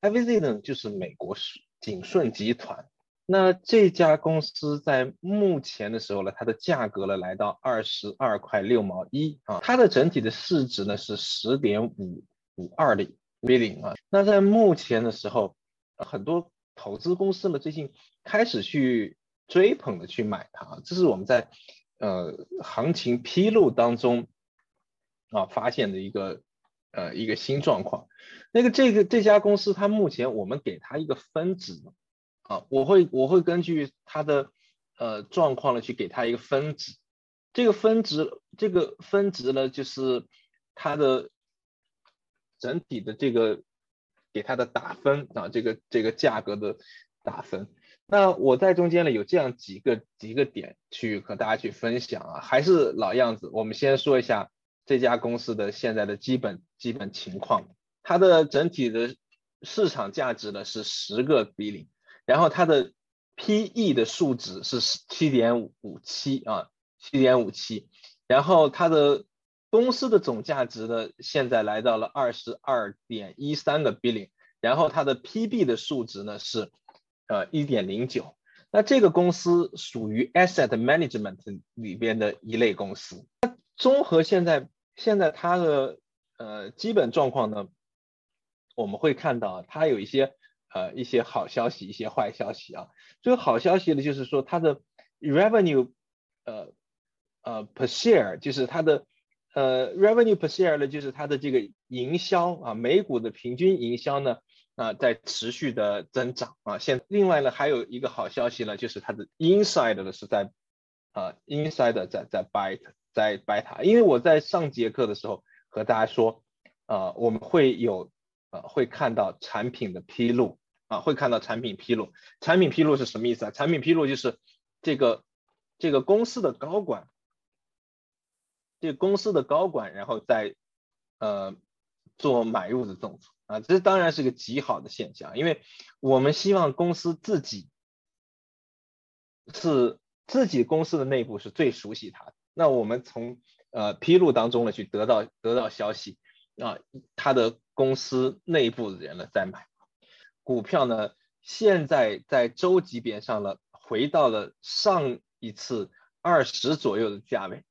IVZ 呢，就是美国景顺集团。那这家公司在目前的时候呢，它的价格呢来到二十二块六毛一啊，它的整体的市值呢是十点五五二的 V 零啊。那在目前的时候，很多投资公司呢最近开始去追捧的去买它，这是我们在呃行情披露当中啊发现的一个呃一个新状况。那个这个这家公司，它目前我们给它一个分值啊，我会我会根据它的呃状况呢去给它一个分值。这个分值这个分值呢，就是它的整体的这个给它的打分啊，这个这个价格的打分。那我在中间呢有这样几个几个点去和大家去分享啊，还是老样子，我们先说一下这家公司的现在的基本基本情况。它的整体的市场价值呢是十个 B 零，然后它的 PE 的数值是七点五七啊，七点五七，然后它的公司的总价值呢现在来到了二十二点一三个 billion，，然后它的 PB 的数值呢是呃一点零九，那这个公司属于 Asset Management 里边的一类公司。那综合现在现在它的呃基本状况呢？我们会看到它有一些呃一些好消息，一些坏消息啊。这个好消息呢，就是说它的 revenue 呃呃 per share，就是它的呃 revenue per share 呢，就是它的这个营销啊，每股的平均营销呢啊在持续的增长啊。现另外呢还有一个好消息呢，就是它的 inside 呢是在啊 inside 在在 buy 在 buy 它，因为我在上节课的时候和大家说啊我们会有。啊，会看到产品的披露啊，会看到产品披露。产品披露是什么意思啊？产品披露就是这个这个公司的高管，这公司的高管，然后在呃做买入的动作啊，这当然是个极好的现象，因为我们希望公司自己是自己公司的内部是最熟悉它的。那我们从呃披露当中呢去得到得到消息啊，它的。公司内部的人呢在买股票呢，现在在周级别上了，回到了上一次二十左右的价位